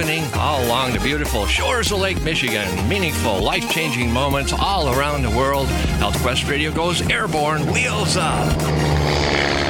Happening all along the beautiful shores of Lake Michigan. Meaningful, life changing moments all around the world. Health Quest Radio goes airborne, wheels up.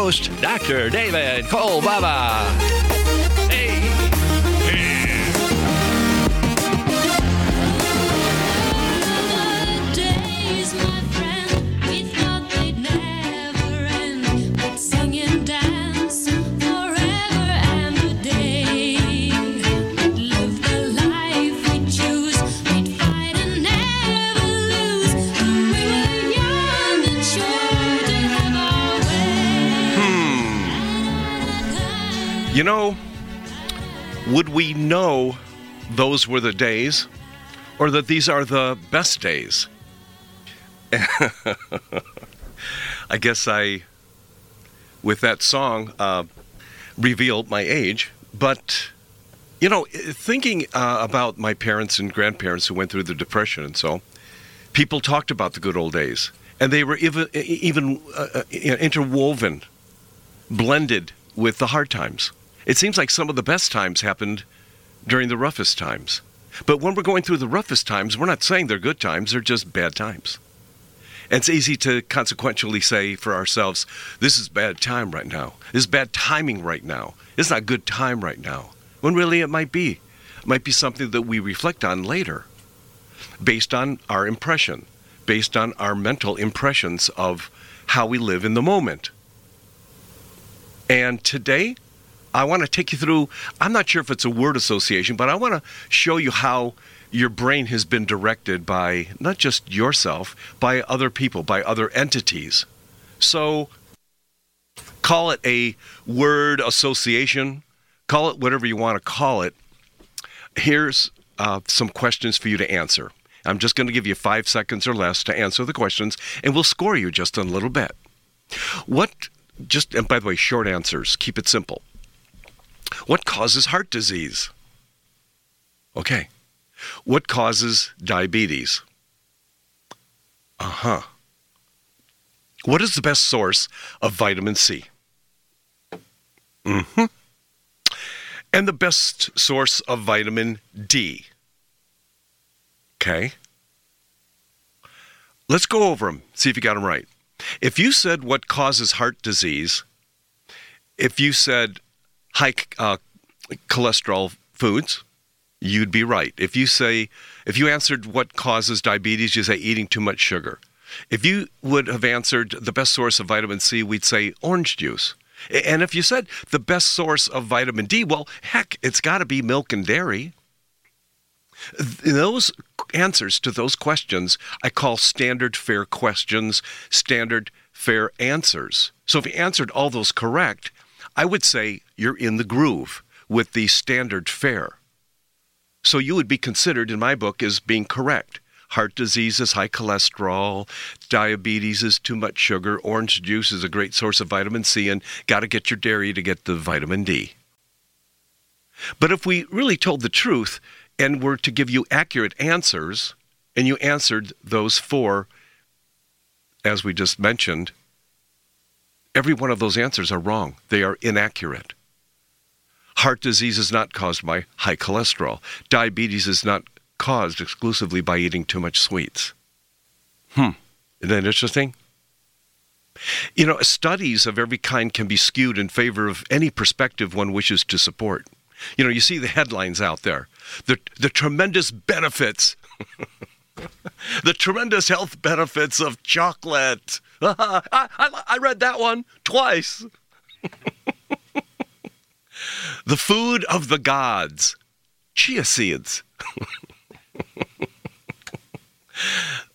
Dr. David Kolbaba. You know, would we know those were the days or that these are the best days? I guess I, with that song, uh, revealed my age. But, you know, thinking uh, about my parents and grandparents who went through the Depression and so, people talked about the good old days. And they were even, even uh, uh, interwoven, blended with the hard times. It seems like some of the best times happened during the roughest times. But when we're going through the roughest times, we're not saying they're good times, they're just bad times. And it's easy to consequentially say for ourselves, this is bad time right now. This is bad timing right now. It's not good time right now. When really it might be. It might be something that we reflect on later based on our impression, based on our mental impressions of how we live in the moment. And today, I want to take you through, I'm not sure if it's a word association, but I want to show you how your brain has been directed by not just yourself, by other people, by other entities. So call it a word association, call it whatever you want to call it. Here's uh, some questions for you to answer. I'm just going to give you five seconds or less to answer the questions, and we'll score you just a little bit. What, just, and by the way, short answers, keep it simple. What causes heart disease? Okay. What causes diabetes? Uh huh. What is the best source of vitamin C? Mm hmm. And the best source of vitamin D? Okay. Let's go over them, see if you got them right. If you said what causes heart disease, if you said high uh, cholesterol foods, you'd be right. If you say, if you answered what causes diabetes, you say eating too much sugar. If you would have answered the best source of vitamin C, we'd say orange juice. And if you said the best source of vitamin D, well, heck, it's got to be milk and dairy. Those answers to those questions I call standard fare questions, standard fare answers. So if you answered all those correct, I would say you're in the groove with the standard fare. So you would be considered, in my book, as being correct. Heart disease is high cholesterol, diabetes is too much sugar, orange juice is a great source of vitamin C, and got to get your dairy to get the vitamin D. But if we really told the truth and were to give you accurate answers, and you answered those four, as we just mentioned, every one of those answers are wrong. They are inaccurate. Heart disease is not caused by high cholesterol. Diabetes is not caused exclusively by eating too much sweets. Hmm. Isn't that interesting? You know, studies of every kind can be skewed in favor of any perspective one wishes to support. You know, you see the headlines out there. The the tremendous benefits. the tremendous health benefits of chocolate. I, I, I read that one twice. the food of the gods. Chia seeds.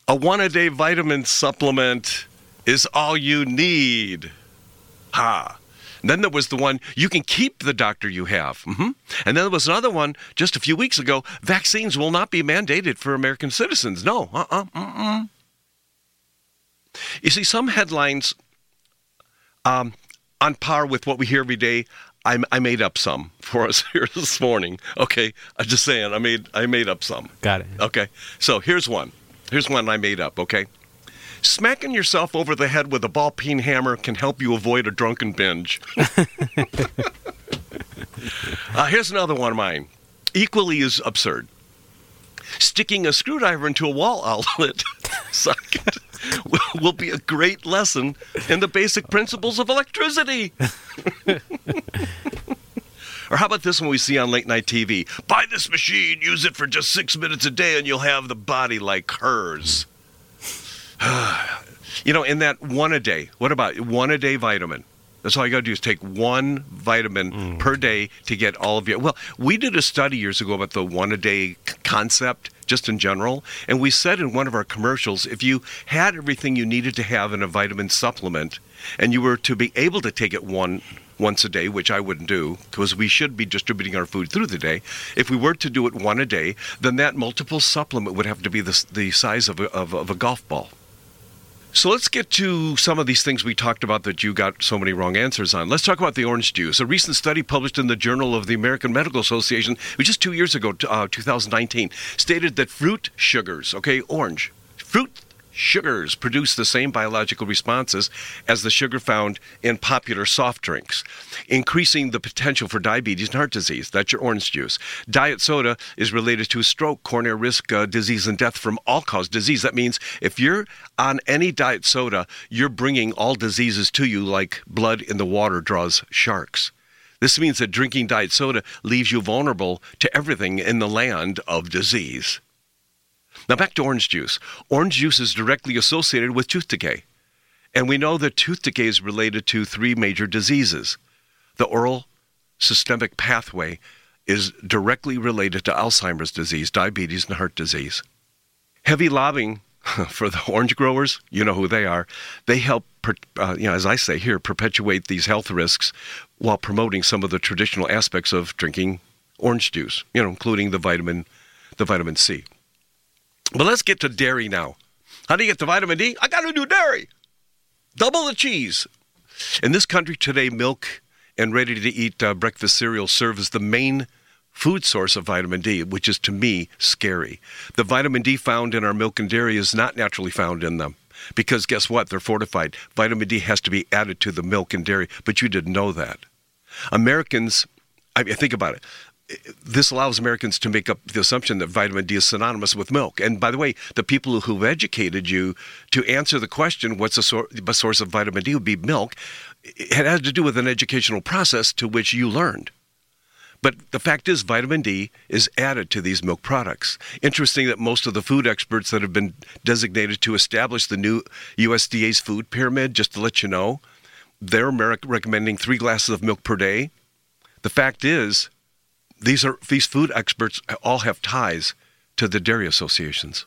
a one a day vitamin supplement is all you need. Ha. Then there was the one you can keep the doctor you have. hmm And then there was another one just a few weeks ago vaccines will not be mandated for American citizens. No. Uh uh-uh, uh. You see, some headlines um, on par with what we hear every day. I, I made up some for us here this morning. Okay, I'm just saying. I made I made up some. Got it. Okay, so here's one. Here's one I made up. Okay, smacking yourself over the head with a ball peen hammer can help you avoid a drunken binge. uh, here's another one of mine, equally as absurd. Sticking a screwdriver into a wall outlet socket will, will be a great lesson in the basic principles of electricity. Or how about this one we see on late night TV? Buy this machine, use it for just six minutes a day, and you'll have the body like hers. you know, in that one a day, what about one a day vitamin? That's all you got to do is take one vitamin mm. per day to get all of your. Well, we did a study years ago about the one a day concept, just in general, and we said in one of our commercials if you had everything you needed to have in a vitamin supplement, and you were to be able to take it one once a day, which I wouldn't do because we should be distributing our food through the day. If we were to do it one a day, then that multiple supplement would have to be the, the size of a, of, of a golf ball. So let's get to some of these things we talked about that you got so many wrong answers on. Let's talk about the orange juice. A recent study published in the Journal of the American Medical Association, which is two years ago, uh, 2019, stated that fruit sugars, okay, orange, fruit sugars produce the same biological responses as the sugar found in popular soft drinks, increasing the potential for diabetes and heart disease. That's your orange juice. Diet soda is related to stroke, coronary risk, uh, disease, and death from all cause disease. That means if you're on any diet soda, you're bringing all diseases to you like blood in the water draws sharks. This means that drinking diet soda leaves you vulnerable to everything in the land of disease. Now back to orange juice. Orange juice is directly associated with tooth decay. And we know that tooth decay is related to three major diseases. The oral systemic pathway is directly related to Alzheimer's disease, diabetes, and heart disease. Heavy lobbying for the orange growers, you know who they are. They help, uh, you know, as I say here, perpetuate these health risks while promoting some of the traditional aspects of drinking orange juice, you know, including the vitamin, the vitamin C. But let's get to dairy now. How do you get the vitamin D? I got to do dairy. Double the cheese. In this country today, milk and ready to eat uh, breakfast cereal serve as the main food source of vitamin D, which is to me scary. The vitamin D found in our milk and dairy is not naturally found in them. Because guess what? They're fortified. Vitamin D has to be added to the milk and dairy, but you didn't know that. Americans, I mean, think about it. This allows Americans to make up the assumption that vitamin D is synonymous with milk. And by the way, the people who've educated you to answer the question, what's the, sor- the source of vitamin D, would be milk. It had to do with an educational process to which you learned. But the fact is, vitamin D is added to these milk products. Interesting that most of the food experts that have been designated to establish the new USDA's food pyramid, just to let you know, they're recommending three glasses of milk per day. The fact is, these are these food experts all have ties to the dairy associations.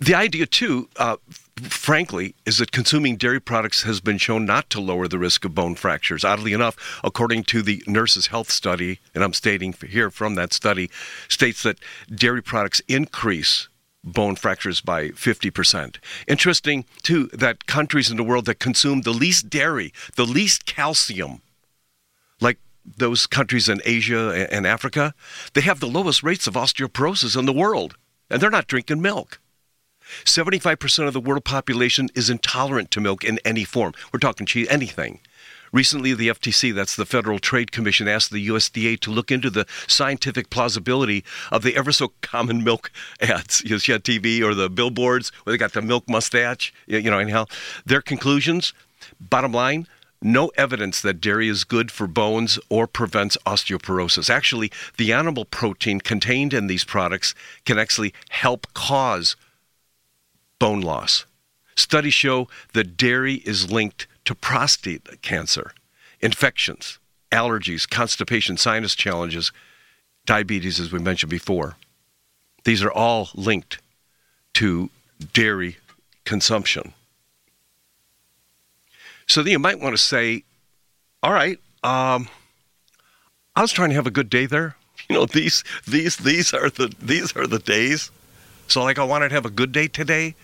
The idea, too, uh, frankly, is that consuming dairy products has been shown not to lower the risk of bone fractures. Oddly enough, according to the Nurses Health Study, and I'm stating here from that study, states that dairy products increase bone fractures by 50%. Interesting, too, that countries in the world that consume the least dairy, the least calcium, those countries in Asia and Africa, they have the lowest rates of osteoporosis in the world, and they're not drinking milk. 75% of the world population is intolerant to milk in any form. We're talking cheese, anything. Recently, the FTC, that's the Federal Trade Commission, asked the USDA to look into the scientific plausibility of the ever so common milk ads. You see on TV or the billboards where they got the milk mustache, you know, anyhow. Their conclusions, bottom line, no evidence that dairy is good for bones or prevents osteoporosis. Actually, the animal protein contained in these products can actually help cause bone loss. Studies show that dairy is linked to prostate cancer, infections, allergies, constipation, sinus challenges, diabetes, as we mentioned before. These are all linked to dairy consumption. So then you might want to say, all right, um, I was trying to have a good day there. You know, these these these are the these are the days. So like I wanted to have a good day today,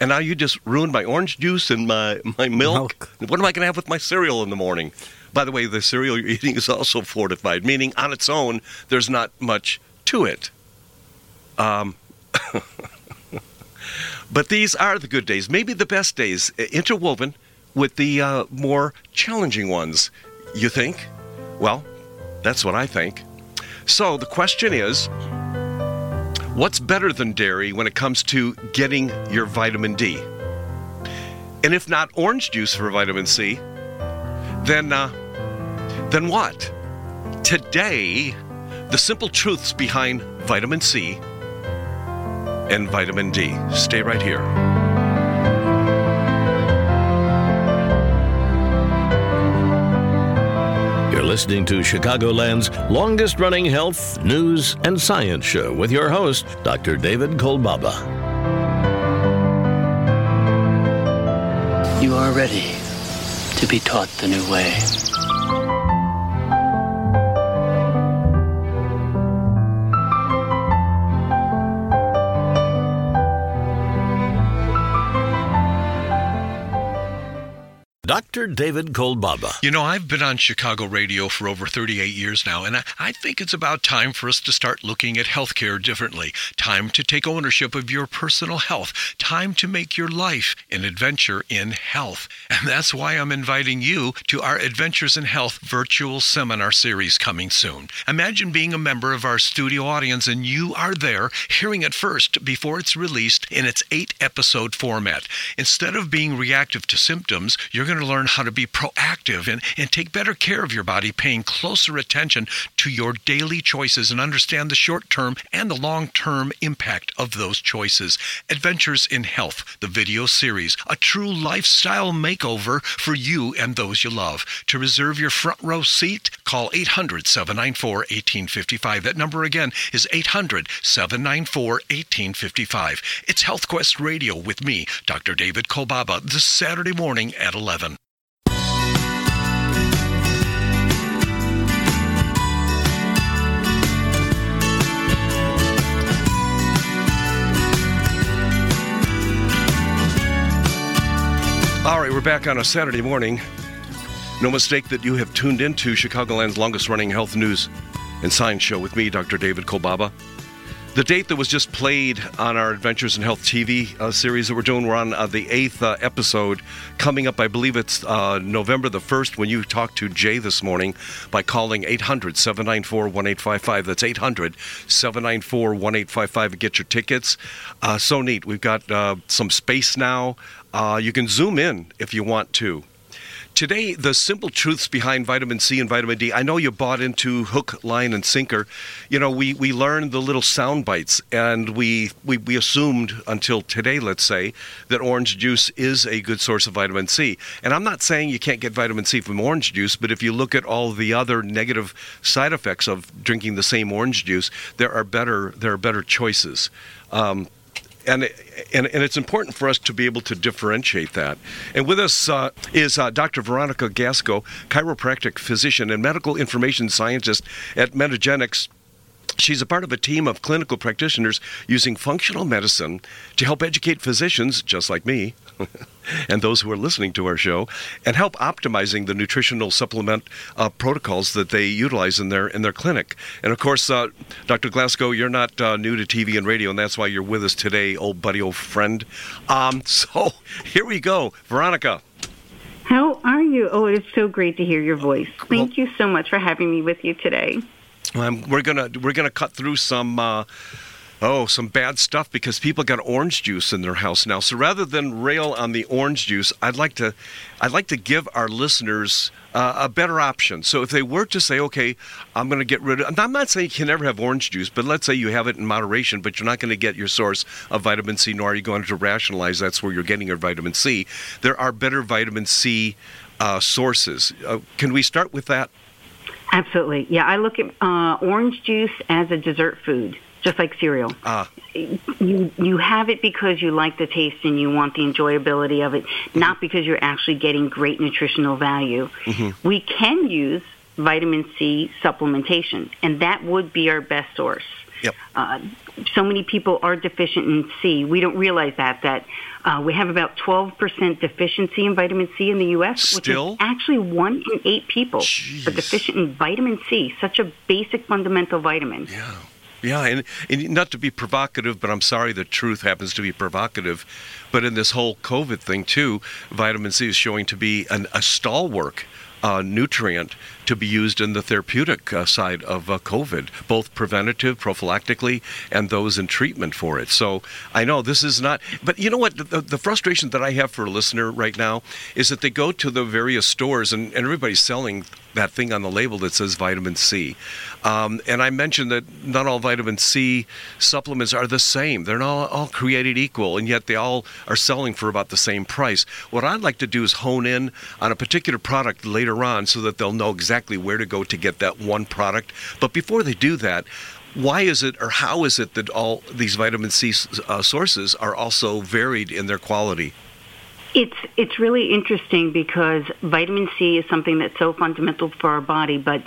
and now you just ruined my orange juice and my my milk. What am I going to have with my cereal in the morning? By the way, the cereal you're eating is also fortified, meaning on its own there's not much to it. Um, but these are the good days, maybe the best days, interwoven with the uh, more challenging ones. You think? Well, that's what I think. So the question is what's better than dairy when it comes to getting your vitamin D? And if not orange juice for vitamin C, then uh, then what? Today, the simple truths behind vitamin C and vitamin D. Stay right here. Listening to Chicagoland's longest running health, news, and science show with your host, Dr. David Kolbaba. You are ready to be taught the new way. Dr. David Kolbaba. You know, I've been on Chicago radio for over 38 years now, and I, I think it's about time for us to start looking at healthcare differently. Time to take ownership of your personal health. Time to make your life an adventure in health. And that's why I'm inviting you to our Adventures in Health virtual seminar series coming soon. Imagine being a member of our studio audience and you are there hearing it first before it's released in its eight episode format. Instead of being reactive to symptoms, you're going to learn how to be proactive and, and take better care of your body, paying closer attention to your daily choices and understand the short term and the long term impact of those choices. Adventures in Health, the video series, a true lifestyle makeover for you and those you love. To reserve your front row seat, call 800 794 1855. That number again is 800 794 1855. It's HealthQuest Radio with me, Dr. David Kolbaba, this Saturday morning at 11. All right, we're back on a Saturday morning. No mistake that you have tuned into Chicagoland's longest running health news and science show with me, Dr. David Kolbaba. The date that was just played on our Adventures in Health TV uh, series that we're doing, we're on uh, the eighth uh, episode. Coming up, I believe it's uh, November the 1st when you talked to Jay this morning by calling 800 794 1855. That's 800 794 1855 to get your tickets. Uh, so neat. We've got uh, some space now. Uh, you can zoom in if you want to. Today, the simple truths behind vitamin C and vitamin D. I know you bought into hook, line, and sinker. You know, we, we learned the little sound bites, and we, we, we assumed until today, let's say, that orange juice is a good source of vitamin C. And I'm not saying you can't get vitamin C from orange juice, but if you look at all the other negative side effects of drinking the same orange juice, there are better there are better choices. Um, and, and and it's important for us to be able to differentiate that. And with us uh, is uh, Dr. Veronica Gasco, chiropractic physician and medical information scientist at Metagenics. She's a part of a team of clinical practitioners using functional medicine to help educate physicians, just like me, and those who are listening to our show, and help optimizing the nutritional supplement uh, protocols that they utilize in their in their clinic. And of course, uh, Dr. Gasco, you're not uh, new to TV and radio, and that's why you're with us today, old buddy, old friend. Um, so here we go, Veronica. How are you? Oh, it is so great to hear your voice. Thank you so much for having me with you today. Um, we're gonna we're gonna cut through some uh, Oh, some bad stuff because people got orange juice in their house now. So rather than rail on the orange juice, I'd like to, I'd like to give our listeners uh, a better option. So if they were to say, okay, I'm going to get rid of, I'm not saying you can never have orange juice, but let's say you have it in moderation, but you're not going to get your source of vitamin C, nor are you going to rationalize that's where you're getting your vitamin C. There are better vitamin C uh, sources. Uh, can we start with that? Absolutely. Yeah, I look at uh, orange juice as a dessert food, just like cereal. Ah. You you have it because you like the taste and you want the enjoyability of it, not because you're actually getting great nutritional value. We can use vitamin C supplementation, and that would be our best source. Yep. Uh, so many people are deficient in C. We don't realize that that uh, we have about 12% deficiency in vitamin C in the U.S., Still? which is actually one in eight people Jeez. are deficient in vitamin C, such a basic fundamental vitamin. Yeah. Yeah, and, and not to be provocative, but I'm sorry the truth happens to be provocative. But in this whole COVID thing, too, vitamin C is showing to be an, a stalwart uh, nutrient to be used in the therapeutic uh, side of uh, COVID, both preventative, prophylactically, and those in treatment for it. So I know this is not, but you know what? The, the frustration that I have for a listener right now is that they go to the various stores and, and everybody's selling that thing on the label that says vitamin C. Um, and I mentioned that not all vitamin C supplements are the same. They're not all created equal, and yet they all are selling for about the same price. What I'd like to do is hone in on a particular product later on so that they'll know exactly where to go to get that one product. But before they do that, why is it or how is it that all these vitamin C uh, sources are also varied in their quality? It's it's really interesting because vitamin C is something that's so fundamental for our body, but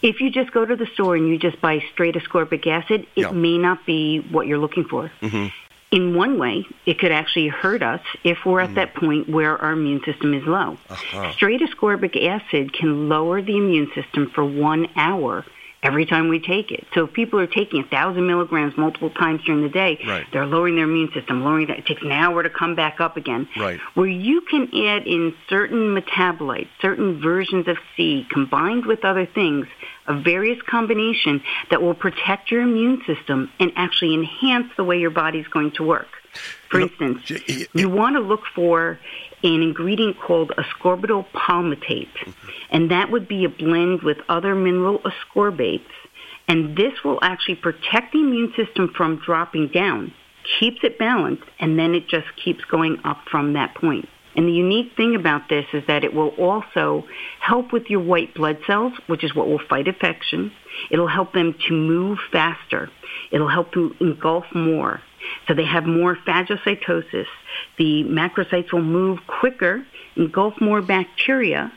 if you just go to the store and you just buy straight ascorbic acid, it Yeah. may not be what you're looking for. Mm-hmm. In one way, it could actually hurt us if we're at that point where our immune system is low. Uh-huh. Straight ascorbic acid can lower the immune system for one hour every time we take it. So if people are taking a thousand milligrams multiple times during the day, Right. they're lowering their immune system, lowering that. It takes an hour to come back up again. Right. Where you can add in certain metabolites, certain versions of C combined with other things, a various combination that will protect your immune system and actually enhance the way your body's going to work. For instance, you want to look for an ingredient called ascorbyl palmitate, mm-hmm. and that would be a blend with other mineral ascorbates, and this will actually protect the immune system from dropping down, keeps it balanced, and then it just keeps going up from that point. And the unique thing about this is that it will also help with your white blood cells, which is what will fight infection. It'll help them to move faster. It'll help to engulf more. So they have more phagocytosis. The macrocytes will move quicker, engulf more bacteria,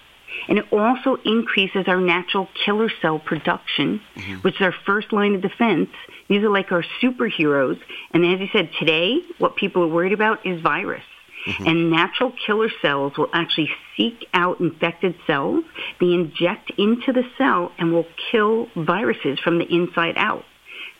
and it also increases our natural killer cell production, mm-hmm. which is our first line of defense. These are like our superheroes. And as you said, today, what people are worried about is virus. Mm-hmm. And natural killer cells will actually seek out infected cells. They inject into the cell and will kill viruses from the inside out.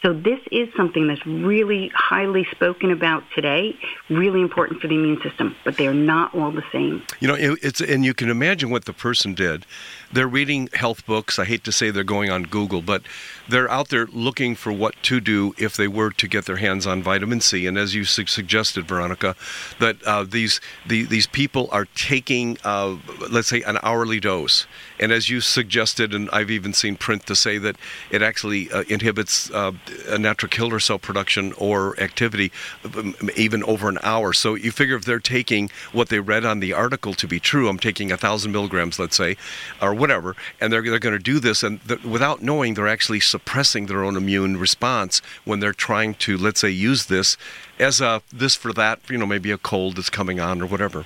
So this is something that's really highly spoken about today, really important for the immune system, but they're not all the same. You know, it, it's and you can imagine what the person did. They're reading health books. I hate to say they're going on Google, but they're out there looking for what to do if they were to get their hands on vitamin C. And as you su- suggested, Veronica, that uh, these the, these people are taking, uh, let's say, an hourly dose. And as you suggested, and I've even seen print to say that it actually uh, inhibits uh, a natural killer cell production or activity um, even over an hour. So you figure if they're taking what they read on the article to be true, I'm taking a thousand milligrams, let's say, or whatever, and they're, they're going to do this, and th- without knowing, they're actually suppressing their own immune response when they're trying to, let's say, use this as a this for that, you know, maybe a cold that's coming on or whatever.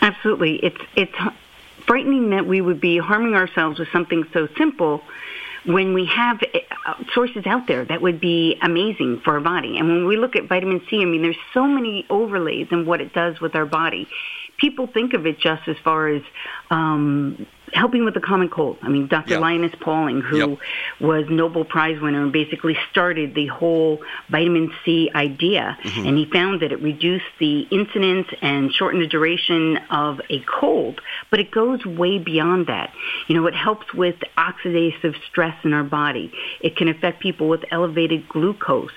Absolutely. It's it's frightening that we would be harming ourselves with something so simple when we have uh, sources out there that would be amazing for our body. And when we look at vitamin C, I mean, there's so many overlays in what it does with our body. People think of it just as far as um, helping with the common cold. I mean, Dr. Yeah. Linus Pauling, who Yep. was Nobel Prize winner and basically started the whole vitamin C idea, mm-hmm. and he found that it reduced the incidence and shortened the duration of a cold. But it goes way beyond that. You know, it helps with oxidative stress in our body. It can affect people with elevated glucose.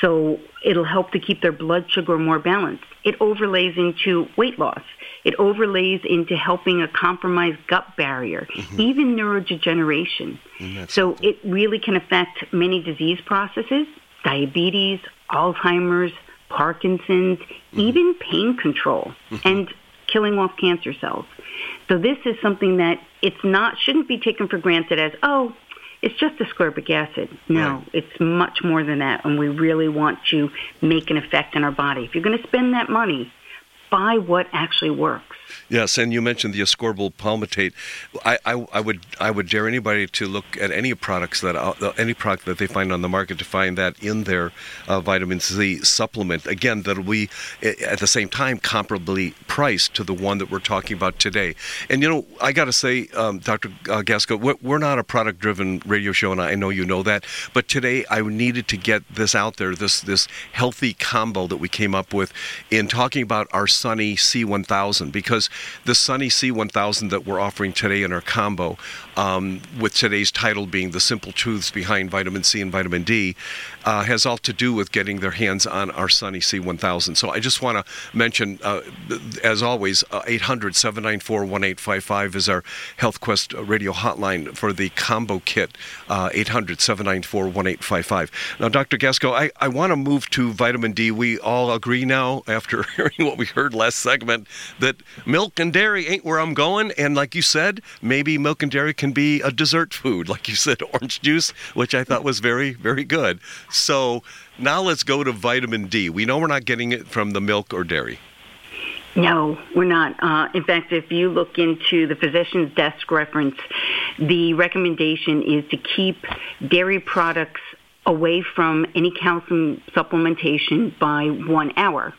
So it'll help to keep their blood sugar more balanced. It overlays into weight loss. It overlays into helping a compromised gut barrier, mm-hmm. even neurodegeneration. Mm-hmm, so it really can affect many disease processes, diabetes, Alzheimer's, Parkinson's, mm-hmm. even pain control and killing off cancer cells. So this is something that it's not shouldn't be taken for granted as oh it's just ascorbic acid. No, it's much more than that, and we really want to make an effect in our body. If you're going to spend that money, buy what actually works. Yes, and you mentioned the ascorbyl palmitate. I, I, I would I would dare anybody to look at any products that uh, any product that they find on the market to find that in their uh, vitamin C supplement. Again, that'll be eh, at the same time comparably priced to the one that we're talking about today. And you know, I got to say, um, Dr. uh, Gasco, we're, we're not a product-driven radio show, and I know you know that. But today, I needed to get this out there. This this healthy combo that we came up with in talking about our Sunny C1000 because the Sunny C1000 that we're offering today in our combo, um, with today's title being The Simple Truths Behind Vitamin C and Vitamin D, uh, has all to do with getting their hands on our Sunny C1000. So I just want to mention, uh, as always, uh, 800 794 1855 is our Health Quest radio hotline for the combo kit, uh, 800 794 1855. Now, Dr. Gasco, I, I want to move to vitamin D. We all agree now, after hearing what we heard last segment, that milk and dairy ain't where I'm going. And like you said, maybe milk and dairy can be a dessert food. Like you said, orange juice, which I thought was very, very good. So now let's go to vitamin D. We know we're not getting it from the milk or dairy. No, we're not. Uh, in fact, if you look into the physician's desk reference, the recommendation is to keep dairy products away from any calcium supplementation by one hour.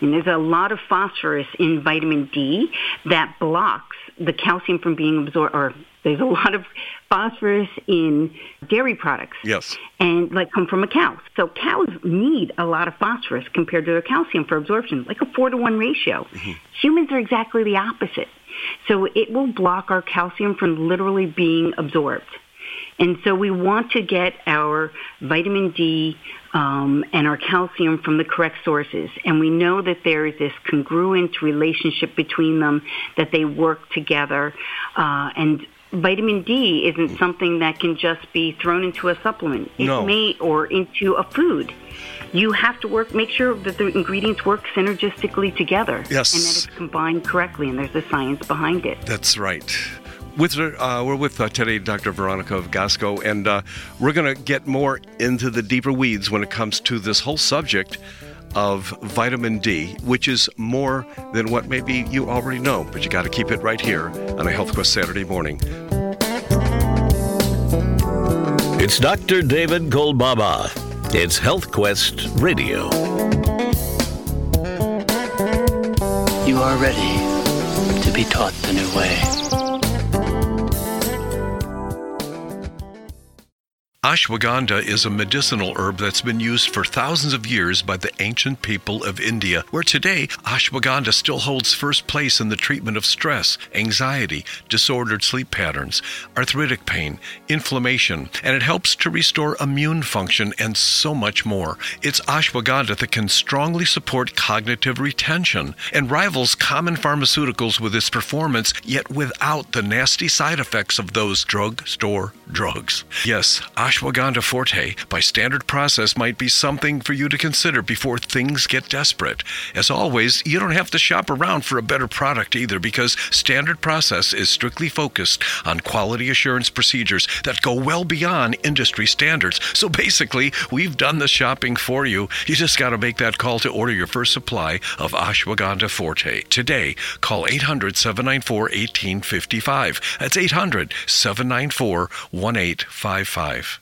And there's a lot of phosphorus in vitamin D that blocks the calcium from being absorbed, or there's a lot of phosphorus in dairy products Yes. and like come from a cow. So cows need a lot of phosphorus compared to their calcium for absorption, like a four to one ratio. Humans are exactly the opposite. So it will block our calcium from literally being absorbed. And so we want to get our vitamin D um, and our calcium from the correct sources. And we know that there is this congruent relationship between them, that they work together. Uh, and vitamin D isn't something that can just be thrown into a supplement. It No. may or into a food. You have to work, make sure that the ingredients work synergistically together. Yes. And that it's combined correctly, and there's a science behind it. That's right. With uh, we're with uh, today Dr. Veronica of Gasco, and uh, we're going to get more into the deeper weeds when it comes to this whole subject of vitamin D, which is more than what maybe you already know, but you got to keep it right here on a Health Quest Saturday morning. It's Dr. David Kolbaba. It's Health Quest Radio. You are ready to be taught the new way. Ashwagandha is a medicinal herb that's been used for thousands of years by the ancient people of India, where today ashwagandha still holds first place in the treatment of stress, anxiety, disordered sleep patterns, arthritic pain, inflammation, and it helps to restore immune function and so much more. It's ashwagandha that can strongly support cognitive retention and rivals common pharmaceuticals with its performance, yet without the nasty side effects of those drugstore drugs. Yes, ashwagandha forte by standard process might be something for you to consider before things get desperate. As always, you don't have to shop around for a better product either because standard process is strictly focused on quality assurance procedures that go well beyond industry standards. So basically, we've done the shopping for you. You just got to make that call to order your first supply of ashwagandha forte. Today, call 800 794 1855. That's 800 794 1855.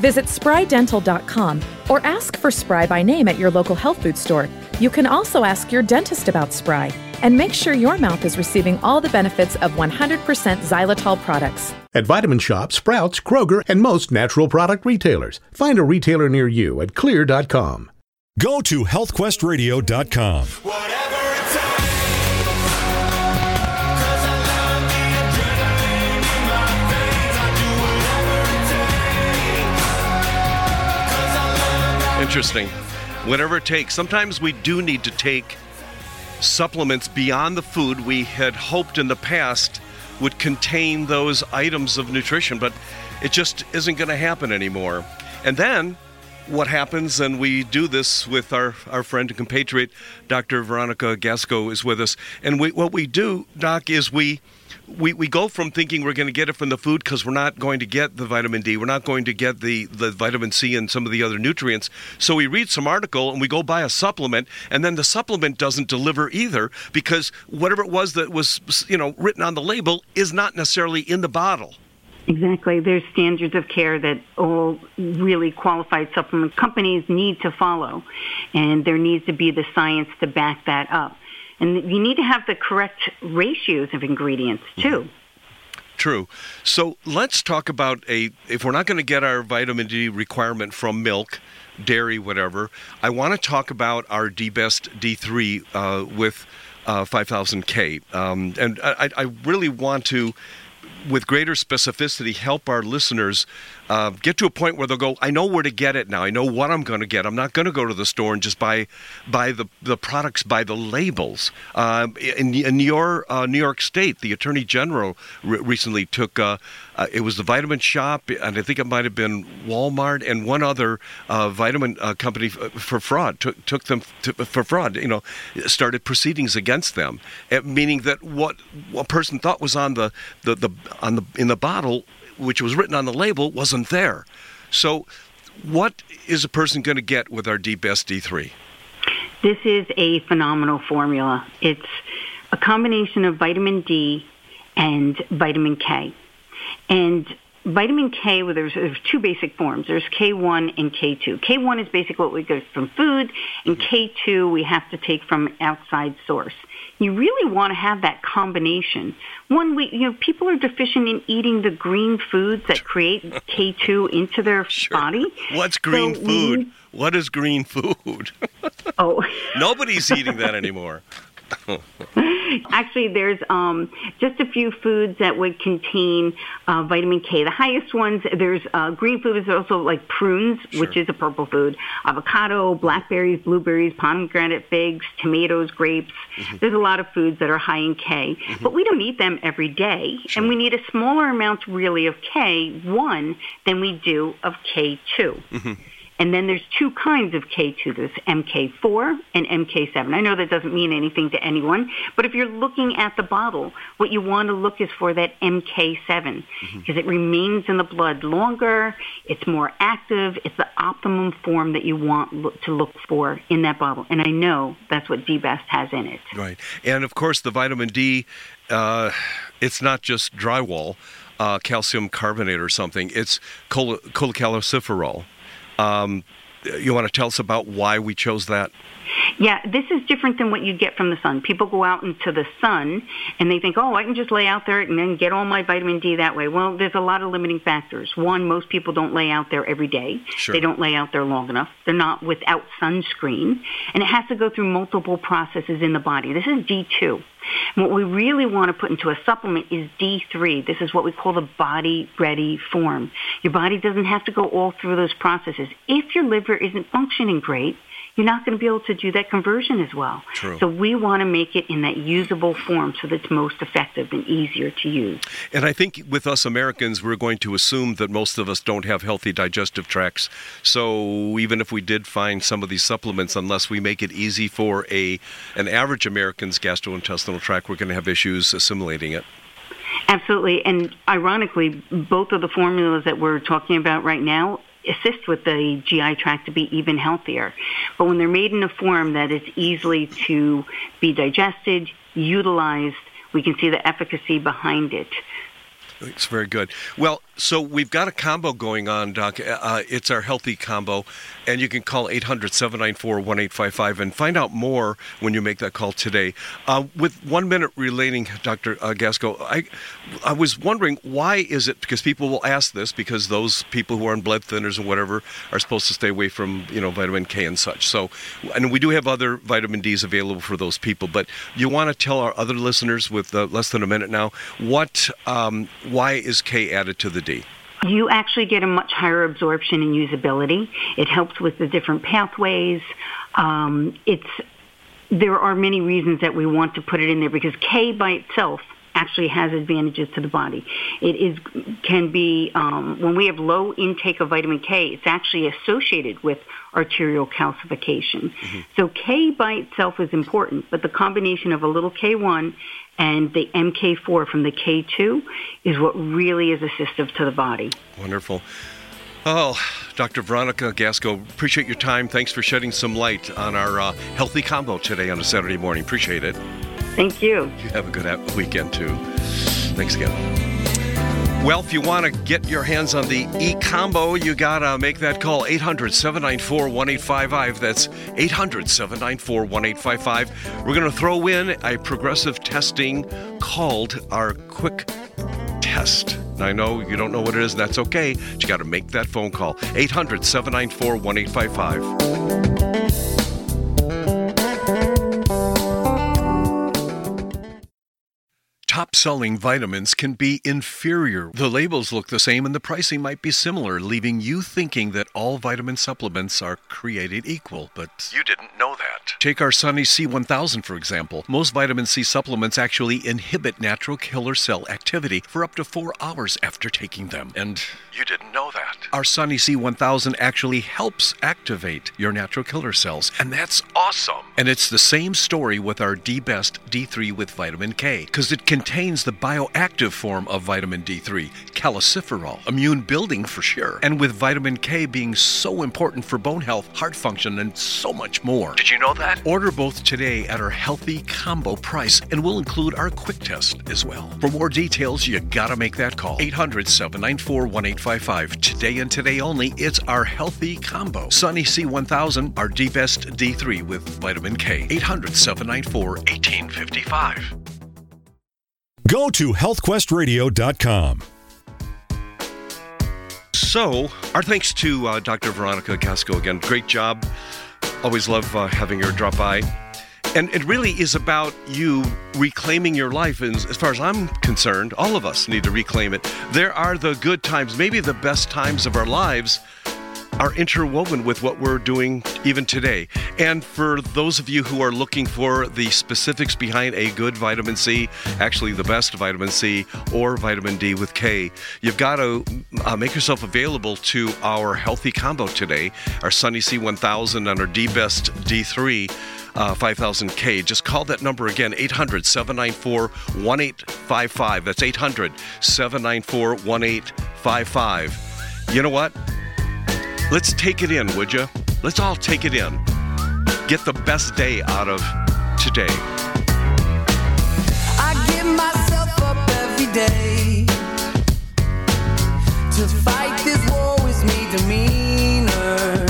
Visit sprydental.com or ask for Spry by name at your local health food store. You can also ask your dentist about Spry and make sure your mouth is receiving all the benefits of 100% xylitol products. At Vitamin Shoppe, Sprouts, Kroger, and most natural product retailers. Find a retailer near you at xlear.com. Go to healthquestradio.com. Interesting. Whatever it takes. Sometimes we do need to take supplements beyond the food we had hoped in the past would contain those items of nutrition, but it just isn't going to happen anymore. And then what happens, and we do this with our, our friend and compatriot, Dr. Veronica Gasco is with us. And we, what we do, Doc, is we we, we go from thinking we're going to get it from the food because we're not going to get the vitamin D, we're not going to get the, the vitamin C and some of the other nutrients. So we read some article and we go buy a supplement, and then the supplement doesn't deliver either because whatever it was that was you know written on the label is not necessarily in the bottle. Exactly. There's standards of care that all really qualified supplement companies need to follow, and there needs to be the science to back that up. And you need to have the correct ratios of ingredients too. True. So let's talk about a. If we're not going to get our vitamin D requirement from milk, dairy, whatever, I want to talk about our D Best D3 uh, with uh, 5000K. Um, and I, I really want to, with greater specificity, help our listeners uh, get to a point where they'll go, I know where to get it now. I know what I'm going to get. I'm not going to go to the store and just buy buy the, the products by the labels. Uh, in, in your uh, New York State, the Attorney General re- recently took uh, uh, it was the Vitamin Shoppe, and I think it might have been Walmart and one other uh, vitamin company f- for fraud. Took took them to, for fraud. You know, started proceedings against them, meaning that what a person thought was on the, the, the on the in the bottle which was written on the label wasn't there. So, what is a person going to get with our D Best D3? This is a phenomenal formula. It's a combination of vitamin D and vitamin K. And vitamin K, well, there's, there's two basic forms. There's K1 and K2. K1 is basically what we get from food, and K2 we have to take from outside source. You really want to have that combination. One, we, you know, people are deficient in eating the green foods that create K2 into their body. What's green So food? need- What is green food? Oh. Nobody's eating that anymore. Actually, there's um, just a few foods that would contain uh, vitamin K. The highest ones, there's uh, green food is also like prunes, which is a purple food, avocado, blackberries, blueberries, pomegranate figs, tomatoes, grapes. There's a lot of foods that are high in K, but we don't eat them every day, and we need a smaller amount really of K1 than we do of K2. And then there's two kinds of K2. There's MK4 and MK7. I know that doesn't mean anything to anyone, but if you're looking at the bottle, what you want to look is for that MK7 because it remains in the blood longer, it's more active, it's the optimum form that you want look, to look for in that bottle. And I know that's what D-Best has in it. Right. And of course, the vitamin D, uh, it's not just drywall, uh, calcium carbonate or something. It's chol- cholecalciferol. Um, you want to tell us about why we chose that? Yeah, this is different than what you get from the sun. People go out into the sun and they think, oh, I can just lay out there and then get all my vitamin D that way. Well, there's a lot of limiting factors. One, most people don't lay out there every day. Sure. They don't lay out there long enough. They're not without sunscreen. And it has to go through multiple processes in the body. This is D2. And what we really want to put into a supplement is D3. This is what we call the body ready form. Your body doesn't have to go all through those processes. If your liver isn't functioning great, you're not going to be able to do that conversion as well. True. So we want to make it in that usable form so that it's most effective and easier to use. And I think with us Americans, we're going to assume that most of us don't have healthy digestive tracts. So even if we did find some of these supplements, unless we make it easy for a an average American's gastrointestinal tract, we're going to have issues assimilating it. Absolutely. And ironically, both of the formulas that we're talking about right now, assist with the GI tract to be even healthier. But when they're made in a form that is easily to be digested, utilized, we can see the efficacy behind it. It's very good. Well, so we've got a combo going on, Doc. Uh, it's our healthy combo, and you can call 800 794 1855 and find out more when you make that call today. Uh, with one minute relating, Dr. Uh, Gasco, I, I was wondering why is it, because people will ask this, because those people who are on blood thinners and whatever are supposed to stay away from, you know, vitamin K and such. So, and we do have other vitamin Ds available for those people, but you want to tell our other listeners with uh, less than a minute now, what, um, why is K added to the You actually get a much higher absorption and usability. It helps with the different pathways. Um, it's there are many reasons that we want to put it in there because K by itself actually has advantages to the body. It is can be um, when we have low intake of vitamin K, it's actually associated with arterial calcification. So K by itself is important, but the combination of a little K1 and the MK4 from the K2 is what really is assistive to the body. Wonderful. Oh, Dr. Veronica Gasco, appreciate your time. Thanks for shedding some light on our uh, healthy combo today on a Saturday morning. Appreciate it. Thank you. You have a good weekend too. Thanks again. Well, if you want to get your hands on the e combo, you got to make that call 800 794 1855. That's 800 794 1855. We're going to throw in a progressive testing called our quick test. I know you don't know what it is, and that's okay. But you got to make that phone call 800 794 1855. Top selling vitamins can be inferior. The labels look the same and the pricing might be similar, leaving you thinking that all vitamin supplements are created equal, but you didn't know that. Take our Sunny C1000 for example. Most vitamin C supplements actually inhibit natural killer cell activity for up to four hours after taking them. And you didn't know that. Our Sunny C1000 actually helps activate your natural killer cells, and that's awesome. And it's the same story with our D Best D3 with vitamin K, because it contains the bioactive form of vitamin D3, calciferol, immune building for sure. And with vitamin K being so important for bone health, heart function, and so much more. Did you know that? Order both today at our healthy combo price, and we'll include our quick test as well. For more details, you gotta make that call. 800 794 1855. Today and today only, it's our healthy combo. Sunny C1000, our D Best D3 with vitamin K. 800 794 1855. Go to healthquestradio.com. So, our thanks to uh, Dr. Veronica Gasco again. Great job. Always love uh, having her drop by. And it really is about you reclaiming your life. And as far as I'm concerned, all of us need to reclaim it. There are the good times, maybe the best times of our lives are interwoven with what we're doing even today. And for those of you who are looking for the specifics behind a good vitamin C, actually the best vitamin C or vitamin D with K, you've got to uh, make yourself available to our healthy combo today, our Sunny C1000 and our D Best D3. Uh, 5000K. Just call that number again, 800 794 1855. That's 800 794 1855. You know what? Let's take it in, would you? Let's all take it in. Get the best day out of today. I give myself up every day to fight this war with me demeanor.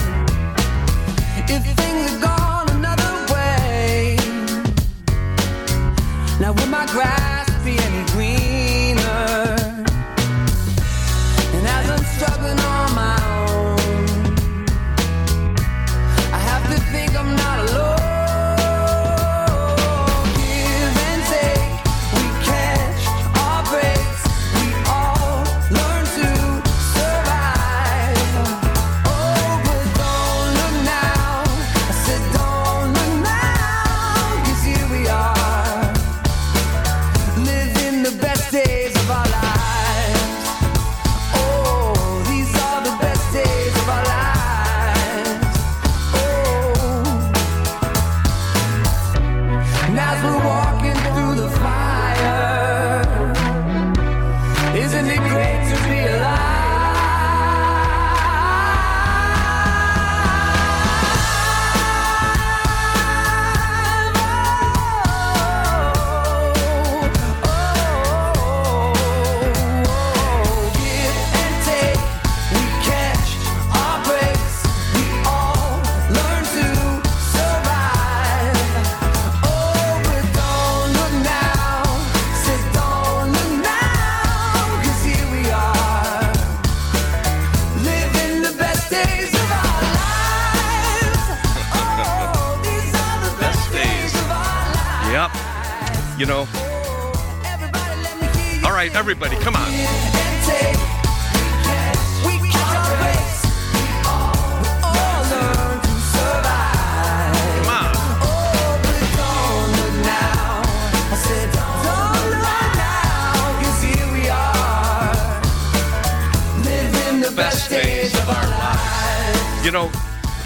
If things gone another way, now would my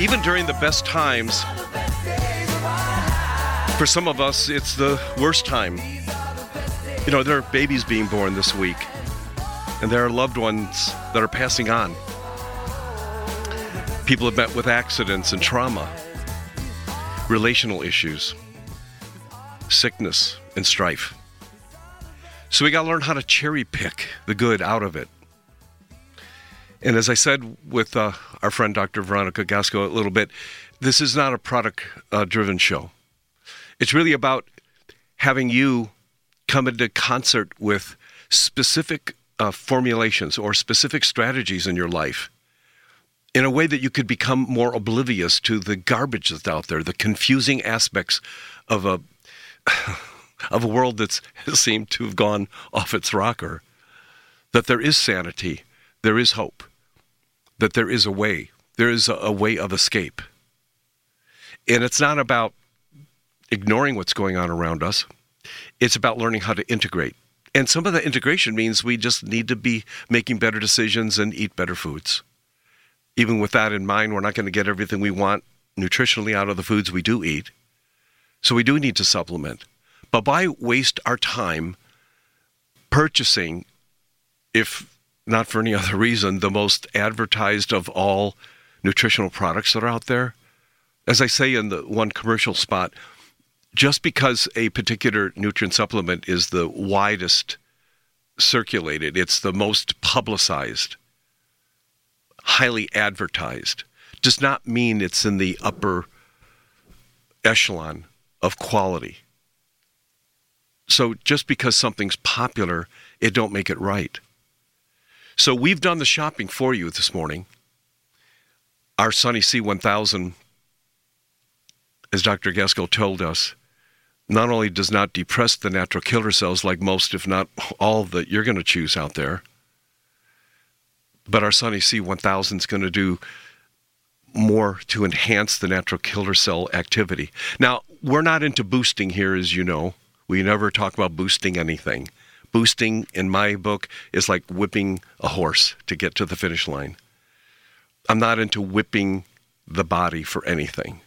even during the best times, for some of us, it's the worst time. You know, there are babies being born this week, and there are loved ones that are passing on. People have met with accidents and trauma, relational issues, sickness, and strife. So we got to learn how to cherry pick the good out of it. And as I said with uh, our friend Dr. Veronica Gasco a little bit, this is not a product uh, driven show. It's really about having you come into concert with specific uh, formulations or specific strategies in your life in a way that you could become more oblivious to the garbage that's out there, the confusing aspects of a of a world that's seemed to have gone off its rocker. That there is sanity, there is hope, that there is a way, there is a, a way of escape. And it's not about ignoring what's going on around us. It's about learning how to integrate. And some of the integration means we just need to be making better decisions and eat better foods. Even with that in mind, we're not going to get everything we want nutritionally out of the foods we do eat. So we do need to supplement. But why waste our time purchasing, if not for any other reason, the most advertised of all nutritional products that are out there? As I say in the one commercial spot, just because a particular nutrient supplement is the widest circulated, it's the most publicized, highly advertised, does not mean it's in the upper echelon of quality. So just because something's popular, it don't make it right. So we've done the shopping for you this morning. Our Sunny C1000, as Dr. Gasco told us, not only does not depress the natural killer cells like most, if not all, that you're going to choose out there, but our Sunny C1000 is going to do more to enhance the natural killer cell activity. Now, we're not into boosting here, as you know. We never talk about boosting anything. Boosting, in my book, is like whipping a horse to get to the finish line. I'm not into whipping the body for anything.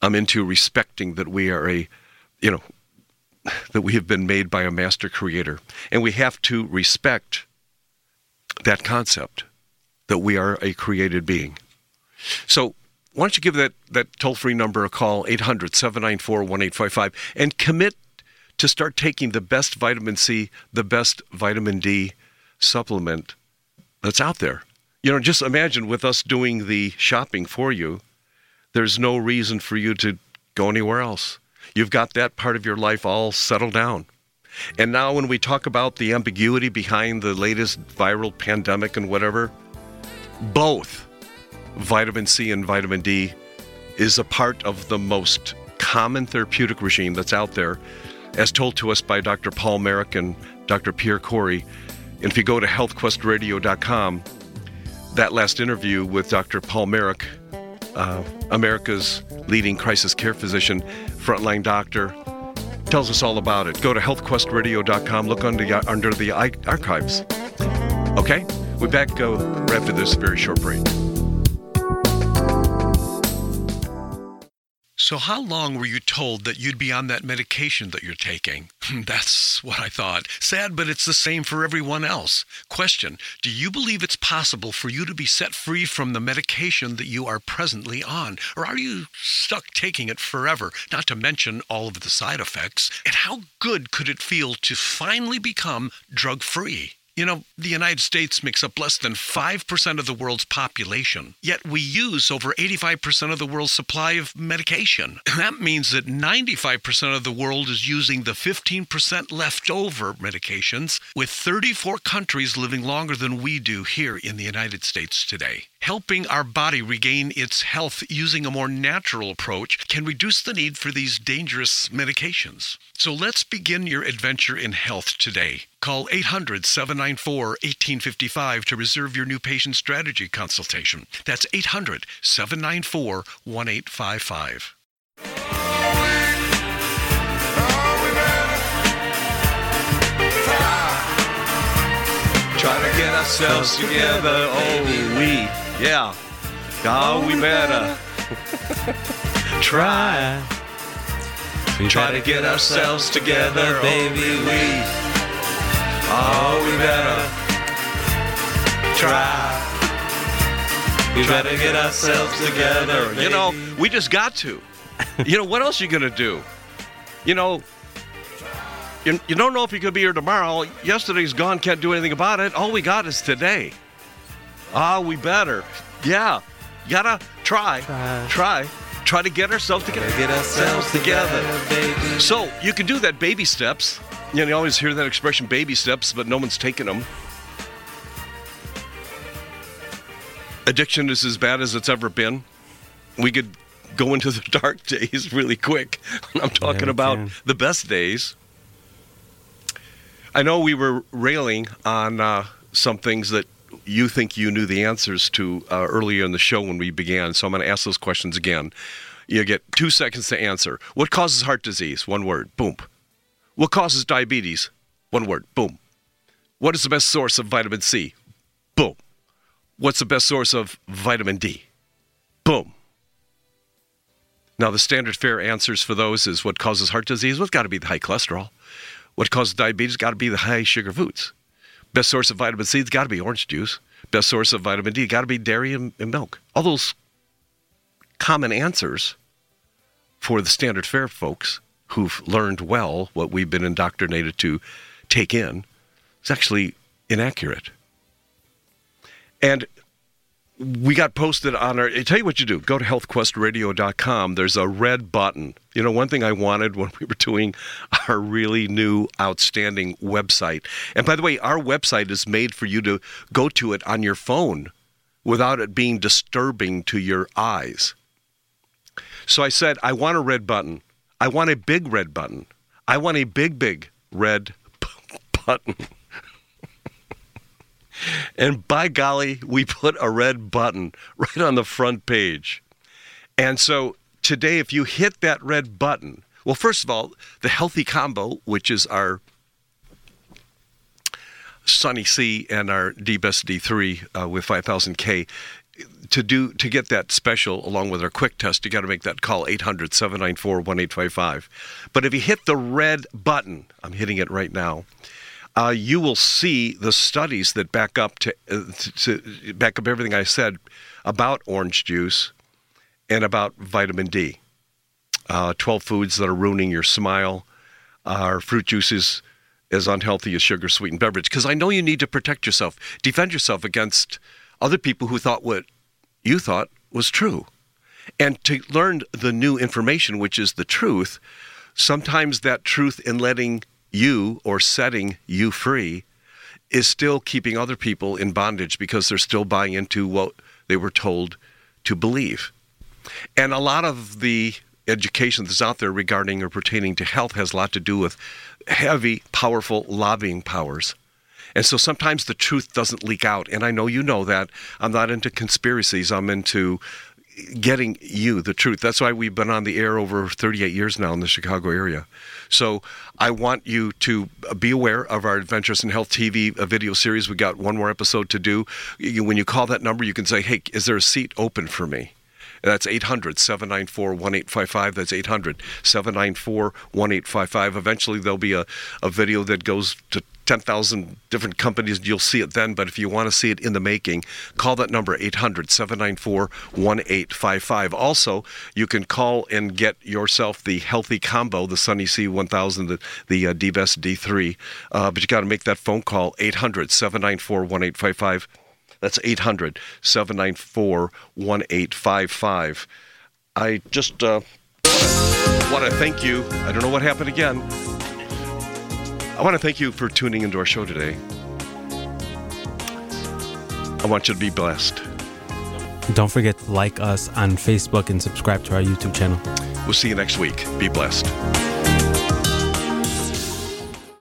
I'm into respecting that we are a, you know, that we have been made by a master creator. And we have to respect that concept that we are a created being. So, why don't you give that, that toll free number a call, 800 794 1855, and commit to start taking the best vitamin C, the best vitamin D supplement that's out there. You know, just imagine with us doing the shopping for you, there's no reason for you to go anywhere else. You've got that part of your life all settled down. And now, when we talk about the ambiguity behind the latest viral pandemic and whatever, both vitamin C and vitamin D is a part of the most common therapeutic regime that's out there, as told to us by Dr. Paul Marik and Dr. Pierre Kory. And if you go to healthquestradio.com, that last interview with Dr. Paul Marik, uh, America's leading crisis care physician, frontline doctor, tells us all about it. Go to healthquestradio.com, look under the, under the archives. Okay? We're back uh, after this very short break. So, how long were you told that you'd be on that medication that you're taking? That's what I thought. Sad, but it's the same for everyone else. Question Do you believe it's possible for you to be set free from the medication that you are presently on? Or are you stuck taking it forever? Not to mention all of the side effects. And how good could it feel to finally become drug free? You know, the United States makes up less than 5% of the world's population, yet we use over 85% of the world's supply of medication. That means that 95% of the world is using the 15% leftover medications, with 34 countries living longer than we do here in the United States today. Helping our body regain its health using a more natural approach can reduce the need for these dangerous medications. So let's begin your adventure in health today. Call 800 794 1855 to reserve your new patient strategy consultation. That's 800 794 1855. Try to get ourselves together. Oh, we, yeah. Oh, we better try. Try to get ourselves together, baby. We, oh, we better try. We better get ourselves together. You know, we just got to. You know, what else you gonna do? You know, you, you don't know if you're going to be here tomorrow. Yesterday's gone, can't do anything about it. All we got is today. Ah, we better. Yeah. Gotta try. Try. Try, to get ourselves together. Get ourselves together. baby. So you can do that baby steps. You know, you always hear that expression baby steps, but no one's taking them. Addiction is as bad as it's ever been. We could go into the dark days really quick. I'm talking we about can. the best days. I know we were railing on uh, some things that you think you knew the answers to uh, earlier in the show when we began. So I'm going to ask those questions again. You get two seconds to answer. What causes heart disease? One word. Boom. What causes diabetes? One word. Boom. What is the best source of vitamin C? Boom. What's the best source of vitamin D? Boom. Now, the standard fare answers for those is what causes heart disease? Well, it's got to be the high cholesterol. What causes diabetes? Got to be the high sugar foods. Best source of vitamin C has got to be orange juice. Best source of vitamin D got to be dairy and, and milk. All those common answers for the standard fare folks who've learned well what we've been indoctrinated to take in is actually inaccurate. And we got posted on our. I tell you what you do. Go to healthquestradio.com. There's a red button. You know, one thing I wanted when we were doing our really new, outstanding website. And by the way, our website is made for you to go to it on your phone without it being disturbing to your eyes. So I said, I want a red button. I want a big red button. I want a big, big red button. And by golly, we put a red button right on the front page. And so today, if you hit that red button, well, first of all, the healthy combo, which is our Sunny C and our D Best D3 uh, with 5000K, to do to get that special along with our quick test, you got to make that call 800 794 1855. But if you hit the red button, I'm hitting it right now uh, you will see the studies that back up to, uh, to, to back up everything I said about orange juice and about vitamin D. Uh, 12 foods that are ruining your smile. Are fruit juices as unhealthy as sugar sweetened beverage? Because I know you need to protect yourself, defend yourself against other people who thought what you thought was true. And to learn the new information, which is the truth, sometimes that truth in letting you or setting you free is still keeping other people in bondage because they're still buying into what they were told to believe. And a lot of the education that's out there regarding or pertaining to health has a lot to do with heavy, powerful lobbying powers. And so sometimes the truth doesn't leak out. And I know you know that. I'm not into conspiracies, I'm into getting you the truth. That's why we've been on the air over 38 years now in the Chicago area. So I want you to be aware of our Adventures in Health TV uh, video series. We got one more episode to do. When you call that number, you can say, "Hey, is there a seat open for me?" That's 800 794 1855. That's 800 794 1855. Eventually, there'll be a, a video that goes to 10,000 different companies. You'll see it then. But if you want to see it in the making, call that number 800 794 1855. Also, you can call and get yourself the healthy combo, the Sunny C 1000, the, the uh, D-Best D3. Uh, but you got to make that phone call 800 794 1855. That's 800 794 1855. I just uh, want to thank you. I don't know what happened again. I want to thank you for tuning into our show today. I want you to be blessed. Don't forget to like us on Facebook and subscribe to our YouTube channel. We'll see you next week. Be blessed.